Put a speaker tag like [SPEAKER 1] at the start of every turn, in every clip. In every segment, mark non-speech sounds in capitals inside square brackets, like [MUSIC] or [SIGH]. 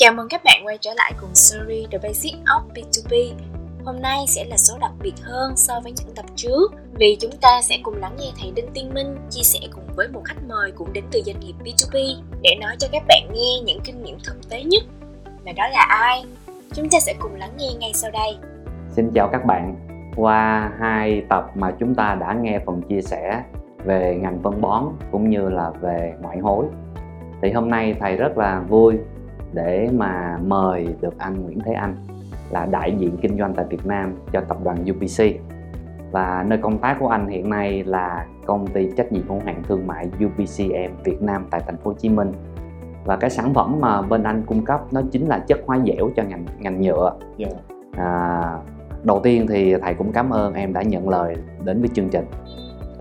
[SPEAKER 1] Chào mừng các bạn quay trở lại cùng series The Basic of B2B. Hôm nay sẽ là số đặc biệt hơn so với những tập trước, vì chúng ta sẽ cùng lắng nghe thầy Đinh Tiên Minh chia sẻ cùng với một khách mời cũng đến từ doanh nghiệp B2B để nói cho các bạn nghe những kinh nghiệm thực tế nhất. Và đó là ai? Chúng ta sẽ cùng lắng nghe ngay sau đây.
[SPEAKER 2] Xin chào các bạn. Qua hai tập mà chúng ta đã nghe phần chia sẻ về ngành phân bón cũng như là về ngoại hối, thì hôm nay thầy rất là vui để mà mời được anh Nguyễn Thế Anh là đại diện kinh doanh tại Việt Nam cho tập đoàn UPC và nơi công tác của anh hiện nay là công ty trách nhiệm hữu hạn thương mại UPCM Việt Nam tại thành phố Hồ Chí Minh và cái sản phẩm mà bên anh cung cấp nó chính là chất hóa dẻo cho ngành ngành nhựa.
[SPEAKER 3] Dạ.
[SPEAKER 2] À, đầu tiên thì thầy cũng cảm ơn em đã nhận lời đến với chương trình.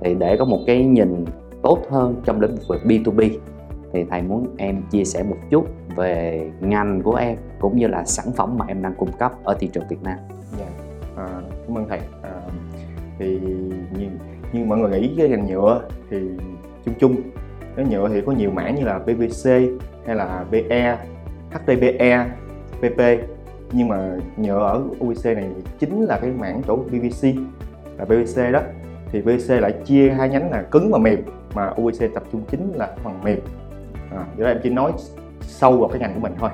[SPEAKER 2] Thì để có một cái nhìn tốt hơn trong lĩnh vực B2B thì thầy muốn em chia sẻ một chút về ngành của em cũng như là sản phẩm mà em đang cung cấp ở thị trường Việt Nam.
[SPEAKER 3] Dạ. À, cảm ơn thầy. À, thì như, như mọi người nghĩ cái ngành nhựa thì chung chung cái nhựa thì có nhiều mảng như là PVC hay là PE, HDPE, PP nhưng mà nhựa ở UVC này chính là cái mảng chỗ PVC là PVC đó thì PVC lại chia hai nhánh là cứng và mềm mà UVC tập trung chính là phần mềm à, đó em chỉ nói sâu vào cái ngành của mình thôi.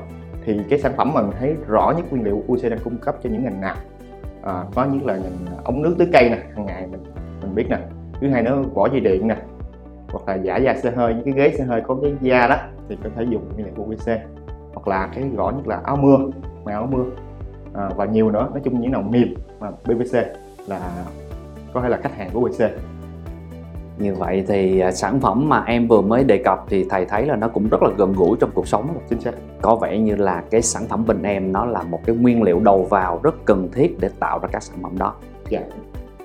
[SPEAKER 3] Thì cái sản phẩm mà mình thấy rõ nhất nguyên liệu UC đang cung cấp cho những ngành nào? À, có nhất là ngành ống nước tưới cây nè hàng ngày mình mình biết nè. Thứ hai nữa vỏ dây điện nè hoặc là giả da xe hơi những cái ghế xe hơi có cái da đó thì có thể dùng nguyên liệu UC hoặc là cái rõ nhất là áo mưa mà áo mưa. À, và nhiều nữa nói chung những nào mềm mà PVC là có thể là khách hàng của UC
[SPEAKER 2] như vậy thì à, sản phẩm mà em vừa mới đề cập thì thầy thấy là nó cũng rất là gần gũi trong cuộc sống.
[SPEAKER 3] Chính xác.
[SPEAKER 2] Có vẻ như là cái sản phẩm bên em nó là một cái nguyên liệu đầu vào rất cần thiết để tạo ra các sản phẩm đó.
[SPEAKER 3] Dạ.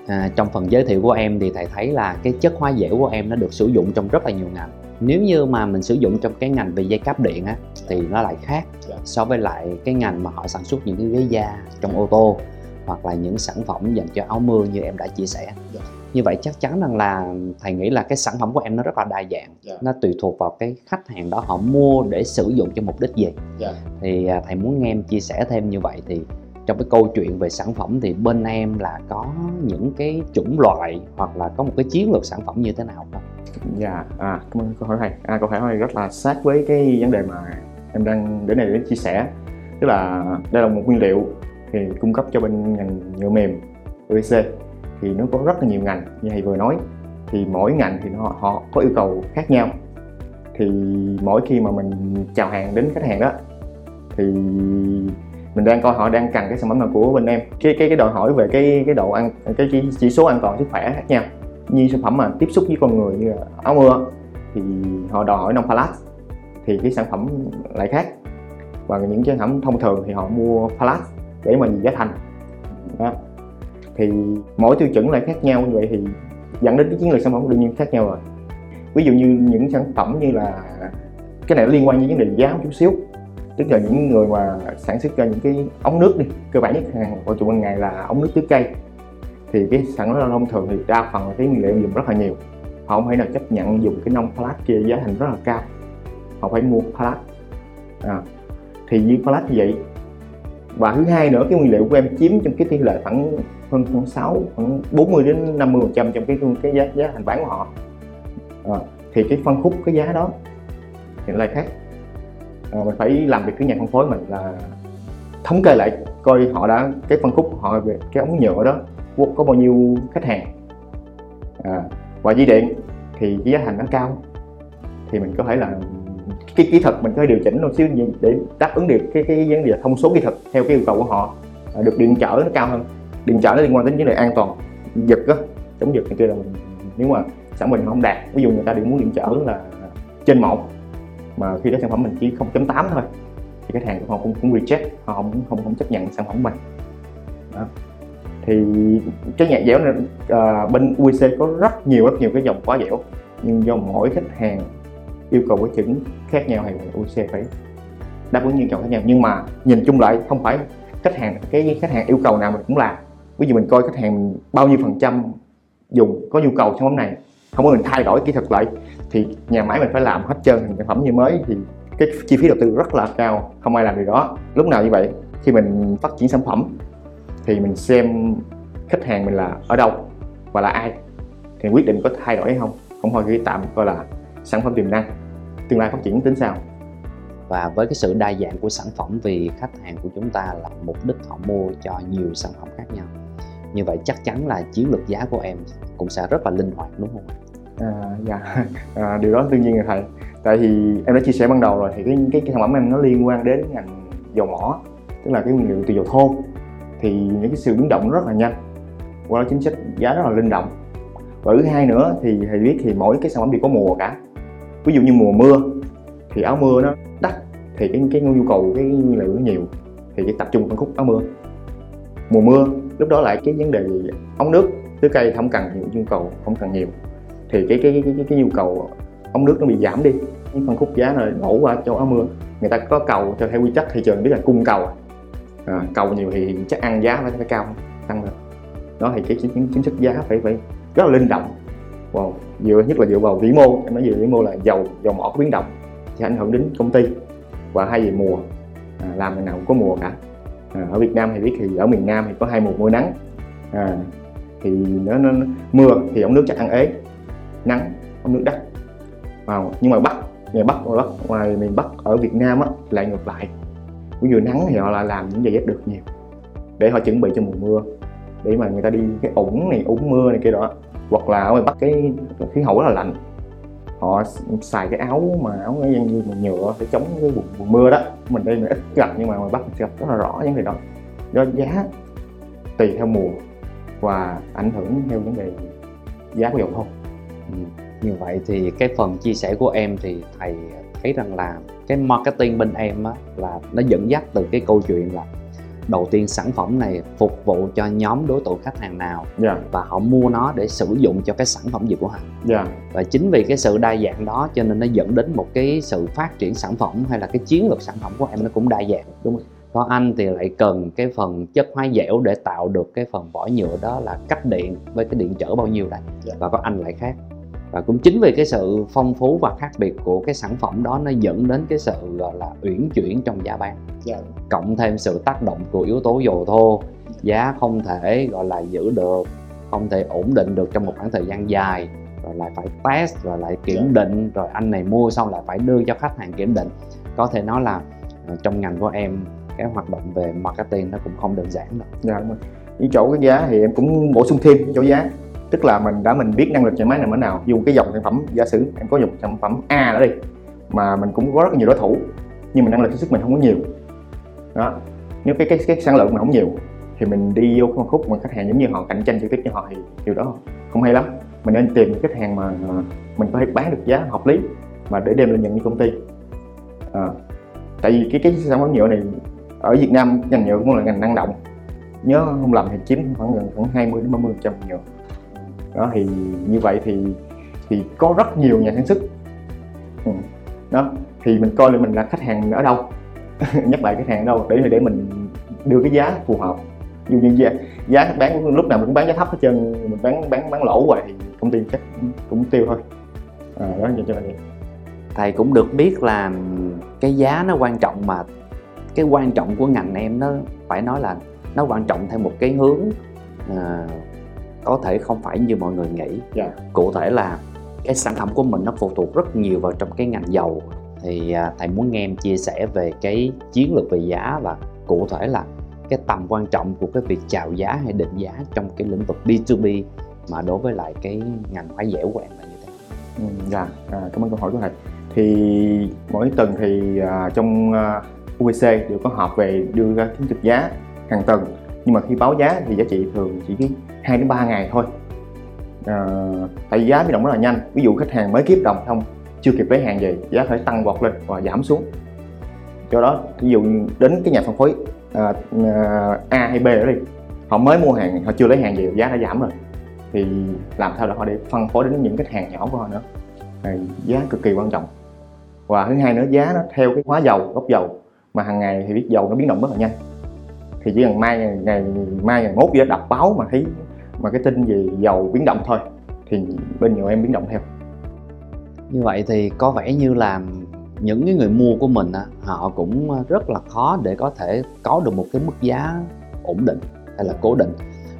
[SPEAKER 2] À, trong phần giới thiệu của em thì thầy thấy là cái chất hóa dẻo của em nó được sử dụng trong rất là nhiều ngành. Nếu như mà mình sử dụng trong cái ngành về dây cáp điện á thì nó lại khác
[SPEAKER 3] Dạ.
[SPEAKER 2] so với lại cái ngành mà họ sản xuất những cái ghế da trong ô tô hoặc là những sản phẩm dành cho áo mưa như em đã chia sẻ.
[SPEAKER 3] Dạ.
[SPEAKER 2] Như vậy chắc chắn rằng là thầy nghĩ là cái sản phẩm của em nó rất là đa dạng
[SPEAKER 3] Dạ.
[SPEAKER 2] nó tùy thuộc vào cái khách hàng đó họ mua để sử dụng cho mục đích gì
[SPEAKER 3] dạ
[SPEAKER 2] thì à, thầy muốn nghe em chia sẻ thêm như vậy thì trong cái câu chuyện về sản phẩm thì bên em là có những cái chủng loại hoặc là có một cái chiến lược sản phẩm như thế nào không?
[SPEAKER 3] Dạ, à, cảm ơn câu hỏi này. À, câu hỏi này rất là sát với cái vấn đề mà em đang đến này để chia sẻ. Tức là đây là một nguyên liệu thì cung cấp cho bên ngành nhựa mềm PVC thì nó có rất là nhiều ngành như thầy vừa nói. Thì mỗi ngành thì họ, họ có yêu cầu khác nhau. Thì mỗi khi mà mình chào hàng đến khách hàng đó thì mình đang coi họ đang cần cái sản phẩm nào của bên em. Cái cái cái đòi hỏi về cái cái độ ăn cái chỉ, chỉ số an toàn sức khỏe khác nhau. Như sản phẩm mà tiếp xúc với con người như áo mưa thì họ đòi hỏi non phalat thì cái sản phẩm lại khác. Và những cái sản phẩm thông thường thì họ mua phalat để mà giá thành. Đó thì mỗi tiêu chuẩn lại khác nhau như vậy thì dẫn đến cái chiến lược sản phẩm đương nhiên khác nhau rồi. Ví dụ như những sản phẩm như là cái này nó liên quan đến vấn đề giá một chút xíu. Tức là những người mà sản xuất ra những cái ống nước đi cơ bản nhất hàng của tụi ban ngày là ống nước tưới cây. Thì cái sản phẩm thông thường thì đa phần là cái nguyên liệu dùng rất là nhiều. Họ không thể nào chấp nhận dùng cái nông plat kia giá thành rất là cao. Họ phải mua plat. À, thì như plat như vậy. Và thứ hai nữa cái nguyên liệu của em chiếm trong cái tỷ lệ khoảng hơn khoảng 6 khoảng 40 đến 50 phần trăm trong cái cái giá giá thành bán của họ. À, thì cái phân khúc cái giá đó thì lại khác. À, mình phải làm việc với nhà phân phối mình là thống kê lại coi họ đã cái phân khúc họ về cái ống nhựa đó có có bao nhiêu khách hàng. À, và dây điện thì cái giá thành nó cao. Thì mình có thể là cái kỹ thuật mình có thể điều chỉnh một xíu để đáp ứng được cái cái vấn đề thông số kỹ thuật theo cái yêu cầu của họ à, được điện trở nó cao hơn điện trở nó liên quan đến vấn đề an toàn giật á chống giật này kia là mình nếu mà sản phẩm mình không đạt ví dụ người ta điện muốn điện trở là trên một mà khi đó sản phẩm mình chỉ 0.8 thôi thì khách hàng của họ cũng cũng reject họ không không không chấp nhận sản phẩm mình. Đó. thì cái nhạc dẻo này à, bên UC có rất nhiều rất nhiều cái dòng quá dẻo nhưng do mỗi khách hàng yêu cầu cái chuẩn khác nhau thì UC phải đáp ứng nhu cầu khác nhau. Nhưng mà nhìn chung lại không phải khách hàng cái khách hàng yêu cầu nào mình cũng làm ví dụ mình coi khách hàng bao nhiêu phần trăm dùng, có nhu cầu sản phẩm này, không có mình thay đổi kỹ thuật lại, thì nhà máy mình phải làm hết trơn thành sản phẩm như mới, thì cái chi phí đầu tư rất là cao, không ai làm điều đó. Lúc nào như vậy, khi mình phát triển sản phẩm, thì mình xem khách hàng mình là ở đâu và là ai, thì quyết định có thay đổi hay không không thôi cái tạm coi là sản phẩm tiềm năng, tương lai phát triển tính sao.
[SPEAKER 2] Và với cái sự đa dạng của sản phẩm, vì khách hàng của chúng ta là mục đích họ mua cho nhiều sản phẩm khác nhau như vậy chắc chắn là chiến lược giá của em cũng sẽ rất là linh hoạt đúng không ạ?
[SPEAKER 3] à, dạ. À, điều đó đương nhiên là thầy tại vì em đã chia sẻ ban đầu rồi thì cái cái, cái sản phẩm em nó liên quan đến ngành dầu mỏ tức là cái nguyên liệu từ dầu thô. Thì những cái sự biến động rất là nhanh qua đó chính sách giá rất là linh động. Và thứ hai nữa thì thầy biết thì mỗi cái sản phẩm đều có mùa cả. Ví dụ như mùa mưa thì áo mưa nó đắt thì cái cái nhu cầu cái nguyên liệu nó nhiều thì chỉ tập trung phân khúc áo mưa. Mùa mưa lúc đó lại cái vấn đề gì ống nước tưới cây không cần nhiều nhu cầu không cần nhiều. Thì cái cái cái cái, cái nhu cầu ống nước nó bị giảm đi. Những phân khúc giá này đổ qua cho áo mưa. Người ta có cầu theo theo quy chất thị trường biết là cung cầu. À, cầu nhiều thì chắc ăn giá phải, phải cao tăng lên. Đó thì cái chính, chính sách giá phải phải rất là linh động. Wow. dựa nhất là dựa vào vĩ mô. Em nói về vĩ mô là dầu dầu mỏ có biến động thì ảnh hưởng đến công ty. Và hay về mùa à, làm ngày nào cũng có mùa cả à, ở Việt Nam thì biết thì ở miền Nam thì có hai mùa mưa nắng. À, thì nó, nó, nó mưa thì ống nước chắc ăn ế nắng ống nước đắt. Wow. nhưng mà bắc ngoài bắc ngoài bắc ngoài miền bắc ở Việt Nam á lại ngược lại. Cũng vừa nắng thì họ là làm những giày dép được nhiều để họ chuẩn bị cho mùa mưa để mà người ta đi cái ủng này ủng mưa này kia đó. Hoặc là ở ngoài bắc cái khí hậu rất là lạnh họ xài cái áo mà áo như mà nhựa để chống cái vùng mùa mưa đó mình đây mình ít gặp nhưng mà ngoài bắc mình gặp rất là rõ vấn đề đó do giá tùy theo mùa và ảnh hưởng theo vấn đề giá của dầu thô
[SPEAKER 2] ừ. như vậy thì cái phần chia sẻ của em thì thầy thấy rằng là cái marketing bên em á, là nó dẫn dắt từ cái câu chuyện là đầu tiên sản phẩm này phục vụ cho nhóm đối tượng khách hàng nào
[SPEAKER 3] yeah. Dạ.
[SPEAKER 2] và họ mua nó để sử dụng cho cái sản phẩm gì của họ
[SPEAKER 3] yeah. Dạ.
[SPEAKER 2] và chính vì cái sự đa dạng đó cho nên nó dẫn đến một cái sự phát triển sản phẩm hay là cái chiến lược sản phẩm của em nó cũng đa dạng đúng không có anh thì lại cần cái phần chất hóa dẻo để tạo được cái phần vỏ nhựa đó là cách điện với cái điện trở bao nhiêu đây yeah. Dạ. và có anh lại khác và cũng chính vì cái sự phong phú và khác biệt của cái sản phẩm đó nó dẫn đến cái sự gọi là uyển chuyển trong giá bán
[SPEAKER 3] yeah.
[SPEAKER 2] Dạ. cộng thêm sự tác động của yếu tố dầu thô giá không thể gọi là giữ được không thể ổn định được trong một khoảng thời gian dài rồi lại phải test rồi lại kiểm yeah. Dạ. định rồi anh này mua xong lại phải đưa cho khách hàng kiểm định có thể nói là ờ, trong ngành của em cái hoạt động về marketing nó cũng không đơn giản đâu.
[SPEAKER 3] Dạ đúng rồi. Cái chỗ cái giá thì em cũng bổ sung thêm chỗ giá tức là mình đã mình biết năng lực nhà máy nằm ở nào dùng cái dòng sản phẩm giả sử em có dùng sản phẩm A đó đi mà mình cũng có rất là nhiều đối thủ nhưng mà năng lực sản xuất mình không có nhiều. Đó nếu cái cái cái sản lượng mình không nhiều thì mình đi vô phân khúc mà khách hàng giống như họ cạnh tranh trực tiếp với họ thì điều đó không hay lắm. Mình nên tìm khách hàng mà à, mình có thể bán được giá hợp lý mà để đem lên nhận cho công ty. À, tại vì cái cái sản phẩm nhựa này ở Việt Nam ngành nhựa cũng là ngành năng động. Nhớ không làm thì chiếm khoảng gần khoảng 20 đến 30 trăm nhựa đó thì như vậy thì thì có rất nhiều nhà sản xuất. Ừ. đó thì mình coi là mình là khách hàng ở đâu? [LAUGHS] Nhắc lại khách hàng ở đâu? Để để mình đưa cái giá phù hợp. Dù như giá, giá bán lúc nào mình cũng bán giá thấp hết trơn mình bán bán bán lỗ hoài thì công ty chắc cũng tiêu thôi. À, đó cho nên
[SPEAKER 2] thầy cũng được biết là cái giá nó quan trọng mà cái quan trọng của ngành em nó phải nói là nó quan trọng theo một cái hướng à, có thể không phải như mọi người nghĩ. Yeah.
[SPEAKER 3] Dạ.
[SPEAKER 2] cụ thể là cái sản phẩm của mình nó phụ thuộc rất nhiều vào trong cái ngành dầu. Thì à, thầy muốn nghe em chia sẻ về cái chiến lược về giá và cụ thể là cái tầm quan trọng của cái việc chào giá hay định giá trong cái lĩnh vực B2B mà đối với lại cái ngành hóa dẻo của em là như thế
[SPEAKER 3] ừ, dạ. À, cảm ơn câu hỏi của thầy. Thì mỗi tuần thì à, trong à, UBC đều có họp về đưa ra chiến lược giá hàng tuần. Nhưng mà khi báo giá thì giá trị thường chỉ 2 đến 3 ngày thôi. À, tại vì giá biến động rất là nhanh. Ví dụ khách hàng mới kiếp đồng xong chưa kịp lấy hàng về giá phải tăng vọt lên và giảm xuống. Do đó ví dụ đến cái nhà phân phối à, à, A hay B đó đi họ mới mua hàng họ chưa lấy hàng về giá đã giảm rồi. Thì làm sao để họ để phân phối đến những khách hàng nhỏ của họ nữa. À, giá cực kỳ quan trọng. Và thứ hai nữa giá nó theo cái hóa dầu gốc dầu mà hàng ngày thì biết dầu nó biến động rất là nhanh. Thì chỉ cần mai ngày, ngày mai ngày mốt gì đọc báo mà thấy mà cái tin gì dầu biến động thôi thì bên nhiều em biến động theo.
[SPEAKER 2] Như vậy thì có vẻ như là những cái người mua của mình họ cũng rất là khó để có thể có được một cái mức giá ổn định hay là cố định.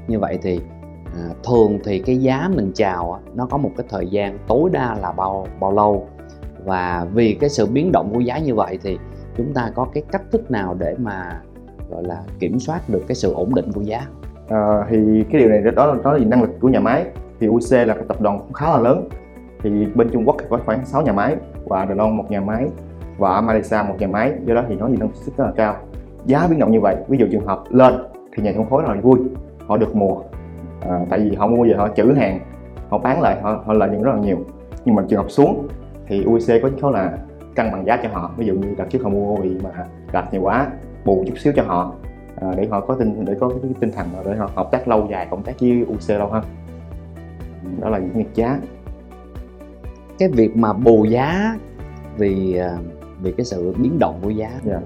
[SPEAKER 2] Như vậy thì à, thường thì cái giá mình chào nó có một cái thời gian tối đa là bao bao lâu? Và vì cái sự biến động của giá như vậy thì chúng ta có cái cách thức nào để mà gọi là kiểm soát được cái sự ổn định của giá?
[SPEAKER 3] À, thì cái điều này đó là đó là năng lực của nhà máy. Thì UC là cái tập đoàn cũng khá là lớn. Thì bên Trung Quốc thì có khoảng 6 nhà máy và Đài Loan một nhà máy và Malaysia một nhà máy. Do đó thì nó gì năng suất rất là cao. Giá biến động như vậy ví dụ trường hợp lên thì nhà phân phối rất là vui. Họ được mùa. À, tại vì họ mua về họ trữ hàng họ bán lại họ, họ lợi nhuận rất là nhiều. Nhưng mà trường hợp xuống thì UEC có khấu là cân bằng giá cho họ. Ví dụ như đặt trước họ mua vì mà đặt nhiều quá bù chút xíu cho họ à, để họ có tinh để có cái tinh thần để họ hợp tác lâu dài cộng tác với UC lâu hơn đó là những giá
[SPEAKER 2] cái việc mà bù giá vì à, vì cái sự biến động của giá
[SPEAKER 3] yeah.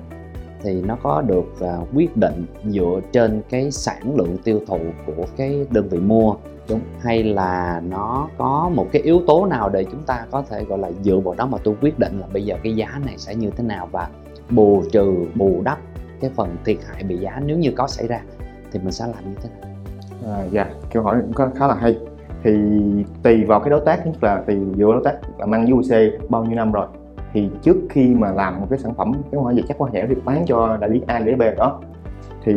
[SPEAKER 2] thì nó có được uh, quyết định dựa trên cái sản lượng tiêu thụ của cái đơn vị mua đúng hay là nó có một cái yếu tố nào để chúng ta có thể gọi là dựa vào đó mà tôi quyết định là bây giờ cái giá này sẽ như thế nào và bù trừ bù đắp cái phần thiệt hại bị giá nếu như có xảy ra thì mình sẽ làm như thế nào?
[SPEAKER 3] À, dạ câu hỏi cũng có khá là hay. Thì tùy vào cái đối tác nhất là tùy dựa đối tác. Làm ăn với UC bao nhiêu năm rồi? Thì trước khi mà làm một cái sản phẩm cái hóa vật chắc hóa hẻo thì bán cho đại lý A đại lý B đó. Thì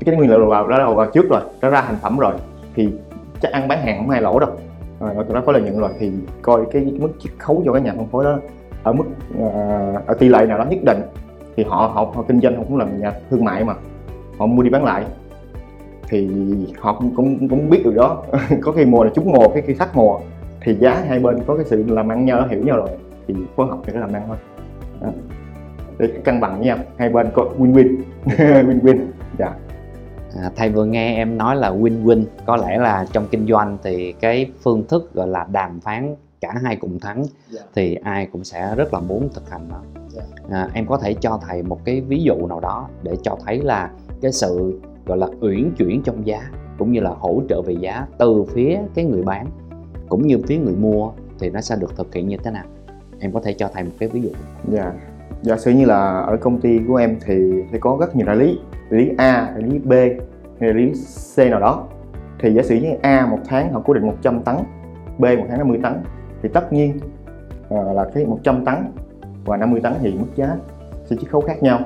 [SPEAKER 3] cái nguyên liệu vào đã đầu vào trước rồi đã ra thành phẩm rồi. Thì chắc ăn bán hàng không ai lỗ đâu. Rồi tụi nó có lợi nhuận rồi. Thì coi cái, mức chiết khấu cho cái nhà phân phối đó ở mức uh, ở tỷ lệ nào đó nhất định thì họ họ, họ kinh doanh họ cũng làm nhà thương mại mà. Họ mua đi bán lại. Thì họ cũng cũng, cũng biết được đó. [LAUGHS] Có khi mùa là trúng mùa cái khi thắt mùa thì giá hai bên có cái sự làm ăn nhau hiểu nhau rồi thì phối hợp để làm ăn thôi. Đó. để cân bằng với nhau hai bên có win win win win dạ.
[SPEAKER 2] À, thầy vừa nghe em nói là win win có lẽ là trong kinh doanh thì cái phương thức gọi là đàm phán cả hai cùng thắng yeah. Dạ. thì ai cũng sẽ rất là muốn thực hành nó yeah. Dạ. à, em có thể cho thầy một cái ví dụ nào đó để cho thấy là cái sự gọi là uyển chuyển trong giá cũng như là hỗ trợ về giá từ phía cái người bán cũng như phía người mua thì nó sẽ được thực hiện như thế nào em có thể cho thầy một cái ví dụ
[SPEAKER 3] dạ giả sử như là ở công ty của em thì sẽ có rất nhiều đại lý đại lý A đại lý B hay đại lý C nào đó thì giả sử như A một tháng họ cố định 100 tấn B một tháng 50 tấn thì tất nhiên à, là cái 100 tấn và 50 tấn thì mức giá sẽ chiết khấu khác nhau.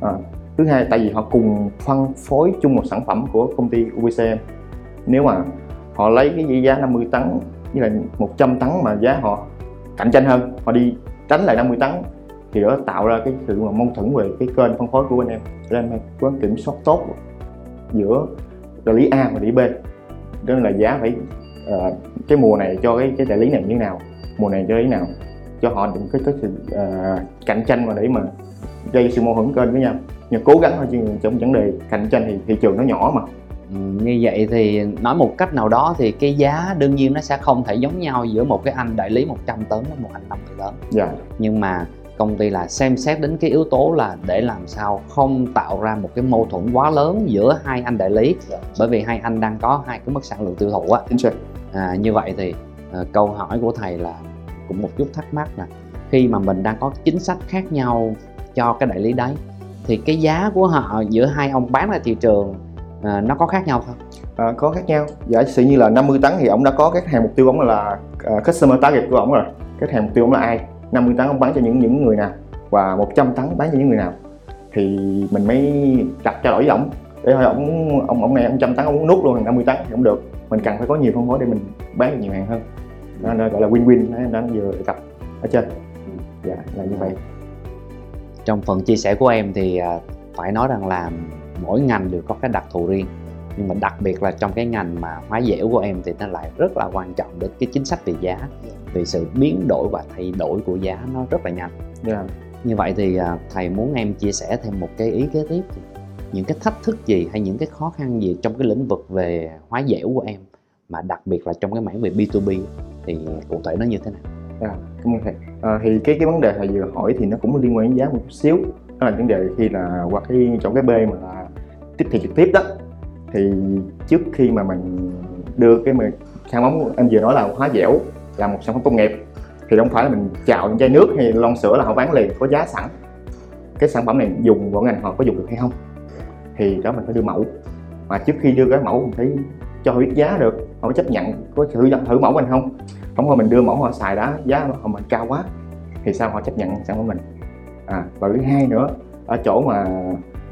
[SPEAKER 3] À, thứ hai tại vì họ cùng phân phối chung một sản phẩm của công ty UVCM nếu mà họ lấy cái giá 50 tấn với là 100 tấn mà giá họ cạnh tranh hơn họ đi tránh lại 50 tấn thì đó tạo ra cái sự mà mâu thuẫn về cái kênh phân phối của bên em. Nên em có kiểm soát tốt giữa đại lý A và đại lý B. Đó là giá phải uh, cái mùa này cho cái cái đại lý này như thế nào mùa này cho đại lý nào cho họ đừng cái cái sự uh, cạnh tranh mà để mà gây sự mâu thuẫn kênh với nhau. Nhưng cố gắng thôi chứ trong vấn đề cạnh tranh thì thị trường nó nhỏ mà.
[SPEAKER 2] Ừ, như vậy thì nói một cách nào đó thì cái giá đương nhiên nó sẽ không thể giống nhau giữa một cái anh đại lý 100 tấn với một anh 50 tấn.
[SPEAKER 3] Dạ.
[SPEAKER 2] nhưng mà công ty là xem xét đến cái yếu tố là để làm sao không tạo ra một cái mâu thuẫn quá lớn giữa hai anh đại lý. Dạ. bởi vì hai anh đang có hai cái mức sản lượng tiêu thụ á à, như vậy thì à, câu hỏi của thầy là cũng một chút thắc mắc là khi mà mình đang có chính sách khác nhau cho cái đại lý đấy thì cái giá của họ giữa hai ông bán ra thị trường à, nó có khác nhau không?
[SPEAKER 3] À, có khác nhau. Giả sử như là 50 tấn thì ông đã có các hàng mục tiêu ông là uh, customer target của ông rồi. Các hàng mục tiêu ông là ai? 50 tấn ông bán cho những những người nào và 100 tấn bán cho những người nào thì mình mới đặt trao đổi với ông để thôi ông ông ông này ông trăm tấn ông muốn nút luôn hàng 50 tấn thì không được mình cần phải có nhiều phân phối để mình bán được nhiều hàng hơn. Nên gọi là win-win đã vừa cập ở trên. Dạ là như vậy.
[SPEAKER 2] Trong phần chia sẻ của em thì à, phải nói rằng là mỗi ngành đều có cái đặc thù riêng. Nhưng mà đặc biệt là trong cái ngành mà hóa dẻo của em thì nó lại rất là quan trọng đến cái chính sách về giá. Vì sự biến đổi và thay đổi của giá nó rất là nhanh. Yeah. như vậy thì à, thầy muốn em chia sẻ thêm một cái ý kế tiếp những cái thách thức gì hay những cái khó khăn gì trong cái lĩnh vực về hóa dẻo của em mà đặc biệt là trong cái mảng về B2B thì cụ thể nó như thế nào?
[SPEAKER 3] À, cảm ơn thầy. À, thì cái cái vấn đề thầy vừa hỏi thì nó cũng liên quan đến giá một xíu. Đó là vấn đề khi là qua cái trong cái B mà là tiếp thị trực tiếp đó thì trước khi mà mình đưa cái mà sản phẩm em vừa nói là hóa dẻo là một sản phẩm công nghiệp thì không phải là mình chào những chai nước hay lon sữa là họ bán liền có giá sẵn cái sản phẩm này dùng vào ngành họ có dùng được hay không thì đó mình phải đưa mẫu. Mà trước khi đưa cái mẫu mình phải cho họ biết giá được họ mới chấp nhận có thử thử mẫu mình không? Không thôi mình đưa mẫu họ xài đó giá họ mình cao quá thì sao họ chấp nhận sản phẩm mình? À và thứ hai nữa ở chỗ mà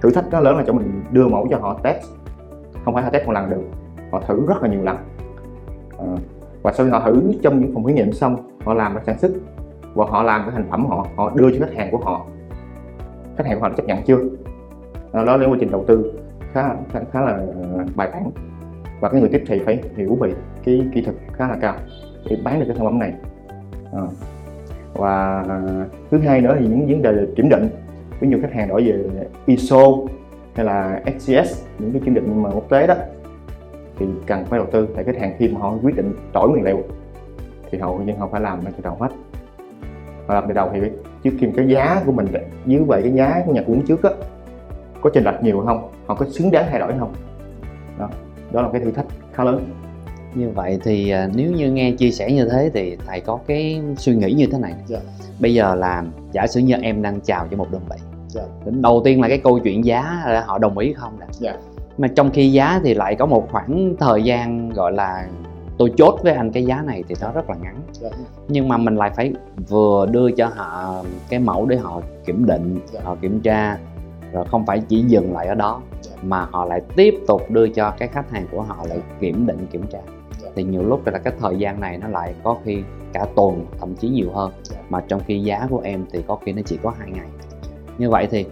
[SPEAKER 3] thử thách nó lớn là chỗ mình đưa mẫu cho họ test. Không phải họ test một lần được họ thử rất là nhiều lần. À, và sau khi họ thử trong những phòng thí nghiệm xong họ làm ra sản xuất và họ làm cái thành phẩm họ họ đưa cho khách hàng của họ. Khách hàng của họ chấp nhận chưa? À, đó là quá trình đầu tư khá khá, khá là ờ, bài bản. Và cái người tiếp thị phải hiểu về cái kỹ thuật khá là cao để bán được cái sản phẩm này. À. và ờ, thứ hai nữa thì những vấn đề kiểm định. Ví dụ khách hàng đổi về ISO hay là SCS những cái kiểm định mà quốc tế đó thì cần phải đầu tư. Tại khách hàng khi mà họ quyết định đổi nguyên liệu thì họ nhưng họ phải làm ngay từ đầu hết. Họ làm từ đầu thì trước khi cái giá của mình dưới vậy cái giá của nhà cung ứng trước á có chênh lệch nhiều không họ có xứng đáng thay đổi không đó đó là cái thử thách khá lớn
[SPEAKER 2] như vậy thì à, nếu như nghe chia sẻ như thế thì thầy có cái suy nghĩ như thế này
[SPEAKER 3] dạ.
[SPEAKER 2] bây giờ là giả sử như em đang chào cho một đơn vị
[SPEAKER 3] dạ.
[SPEAKER 2] đầu tiên là cái câu chuyện giá là họ đồng ý không nè
[SPEAKER 3] dạ.
[SPEAKER 2] mà trong khi giá thì lại có một khoảng thời gian gọi là tôi chốt với anh cái giá này thì nó rất là ngắn
[SPEAKER 3] dạ.
[SPEAKER 2] nhưng mà mình lại phải vừa đưa cho họ cái mẫu để họ kiểm định
[SPEAKER 3] dạ.
[SPEAKER 2] họ kiểm tra rồi không phải chỉ dừng lại ở đó, mà họ lại tiếp tục đưa cho cái khách hàng của họ lại kiểm định, kiểm tra. Thì nhiều lúc là cái thời gian này nó lại có khi cả tuần, thậm chí nhiều hơn. Mà trong khi giá của em thì có khi nó chỉ có hai ngày. Như vậy thì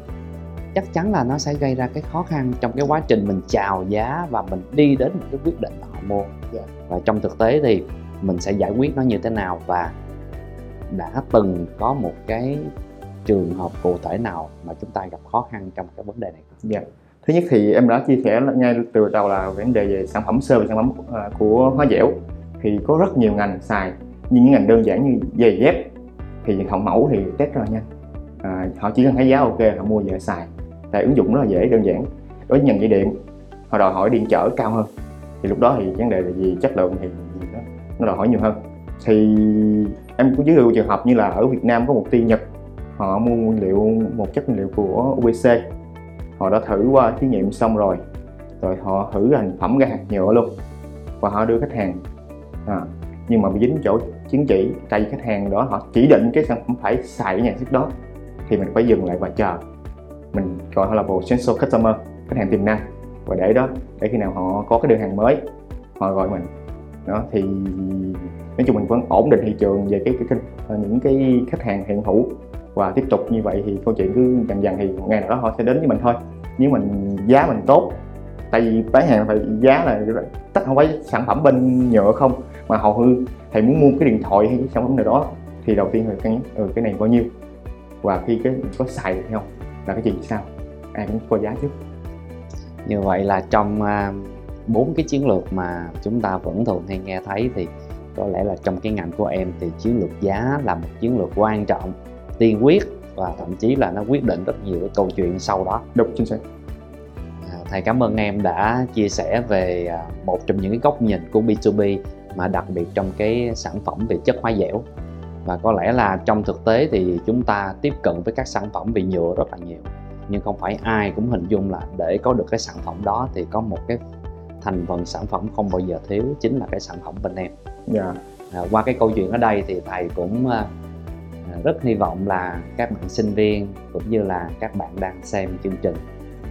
[SPEAKER 2] chắc chắn là nó sẽ gây ra cái khó khăn trong cái quá trình mình chào giá và mình đi đến một cái quyết định họ mua. Và trong thực tế thì mình sẽ giải quyết nó như thế nào và đã từng có một cái trường hợp cụ thể nào mà chúng ta gặp khó khăn trong cái vấn đề này?
[SPEAKER 3] Dạ. Thứ nhất thì em đã chia sẻ ngay từ đầu là vấn đề về sản phẩm sơ và sản phẩm à, của hóa dẻo. Thì có rất nhiều ngành xài nhưng những ngành đơn giản như giày dép thì họ mẫu thì test rất là nhanh. À, họ chỉ cần thấy giá ok họ mua về xài. Tại ứng dụng rất là dễ đơn giản. Đối với ngành dây điện họ đòi hỏi điện trở cao hơn. Thì lúc đó thì vấn đề là gì chất lượng thì nó, đòi hỏi nhiều hơn. Thì em cũng giới thiệu trường hợp như là ở Việt Nam có một ty Nhật họ mua nguyên liệu một chất nguyên liệu của UBC họ đã thử qua thí nghiệm xong rồi. Rồi họ thử thành phẩm ra hạt nhựa luôn. Và họ đưa khách hàng. À, nhưng mà bị dính chỗ chứng chỉ tại vì khách hàng đó họ chỉ định cái sản phẩm phải xài cái nhà sức đó. Thì mình phải dừng lại và chờ. Mình gọi họ là potential customer khách hàng tiềm năng. Và để đó để khi nào họ có cái đơn hàng mới họ gọi mình. Đó thì nói chung mình vẫn ổn định thị trường về cái, cái, cái những cái khách hàng hiện hữu và tiếp tục như vậy thì câu chuyện cứ dần dần thì ngày nào đó họ sẽ đến với mình thôi. Nếu mình giá mình tốt tại vì bán hàng phải giá là tất không phải sản phẩm bên nhựa không mà hầu hư, thầy muốn mua cái điện thoại hay cái sản phẩm nào đó thì đầu tiên là cân nhắc ừ, cái này bao nhiêu? Và khi cái có xài được không? Là cái gì sao ai cũng có giá trước.
[SPEAKER 2] Như vậy là trong à, bốn uh, cái chiến lược mà chúng ta vẫn thường hay nghe thấy thì có lẽ là trong cái ngành của em thì chiến lược giá là một chiến lược quan trọng tiên quyết và thậm chí là nó quyết định rất nhiều cái câu chuyện sau đó.
[SPEAKER 3] Đúng chính xác.
[SPEAKER 2] À, thầy cảm ơn em đã chia sẻ về à, một trong những cái góc nhìn của B2B mà đặc biệt trong cái sản phẩm về chất hóa dẻo. Và có lẽ là trong thực tế thì chúng ta tiếp cận với các sản phẩm về nhựa rất là nhiều nhưng không phải ai cũng hình dung là để có được cái sản phẩm đó thì có một cái thành phần sản phẩm không bao giờ thiếu chính là cái sản phẩm bên em.
[SPEAKER 3] Yeah.
[SPEAKER 2] à, qua cái câu chuyện ở đây thì thầy cũng à, À, rất hy vọng là các bạn sinh viên cũng như là các bạn đang xem chương trình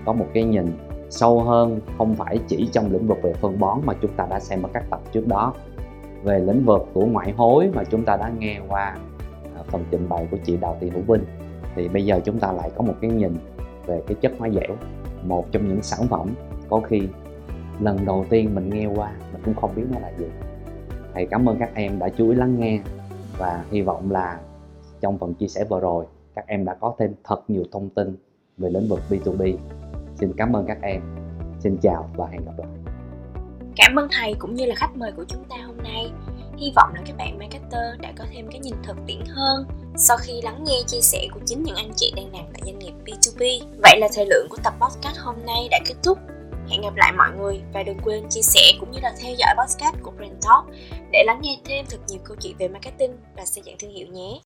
[SPEAKER 2] có một cái nhìn sâu hơn, không phải chỉ trong lĩnh vực về phân bón mà chúng ta đã xem ở các tập trước đó. Về lĩnh vực của ngoại hối mà chúng ta đã nghe qua à, phần trình bày của chị Đào Thị Hữu Vinh. Thì bây giờ chúng ta lại có một cái nhìn về cái chất hóa dẻo, một trong những sản phẩm có khi lần đầu tiên mình nghe qua, mình cũng không biết nó là gì. Thầy cảm ơn các em đã chú ý lắng nghe và hy vọng là trong phần chia sẻ vừa rồi, các em đã có thêm thật nhiều thông tin về lĩnh vực B2B xin cảm ơn các em xin chào và hẹn gặp lại
[SPEAKER 1] cảm ơn thầy cũng như là khách mời của chúng ta hôm nay hy vọng là các bạn marketer đã có thêm cái nhìn thực tiễn hơn sau khi lắng nghe chia sẻ của chính những anh chị đang làm tại doanh nghiệp B2B. Vậy là thời lượng của tập podcast hôm nay đã kết thúc. Hẹn gặp lại mọi người và đừng quên chia sẻ cũng như là theo dõi podcast của Brand Talk để lắng nghe thêm thật nhiều câu chuyện về marketing và xây dựng thương hiệu nhé.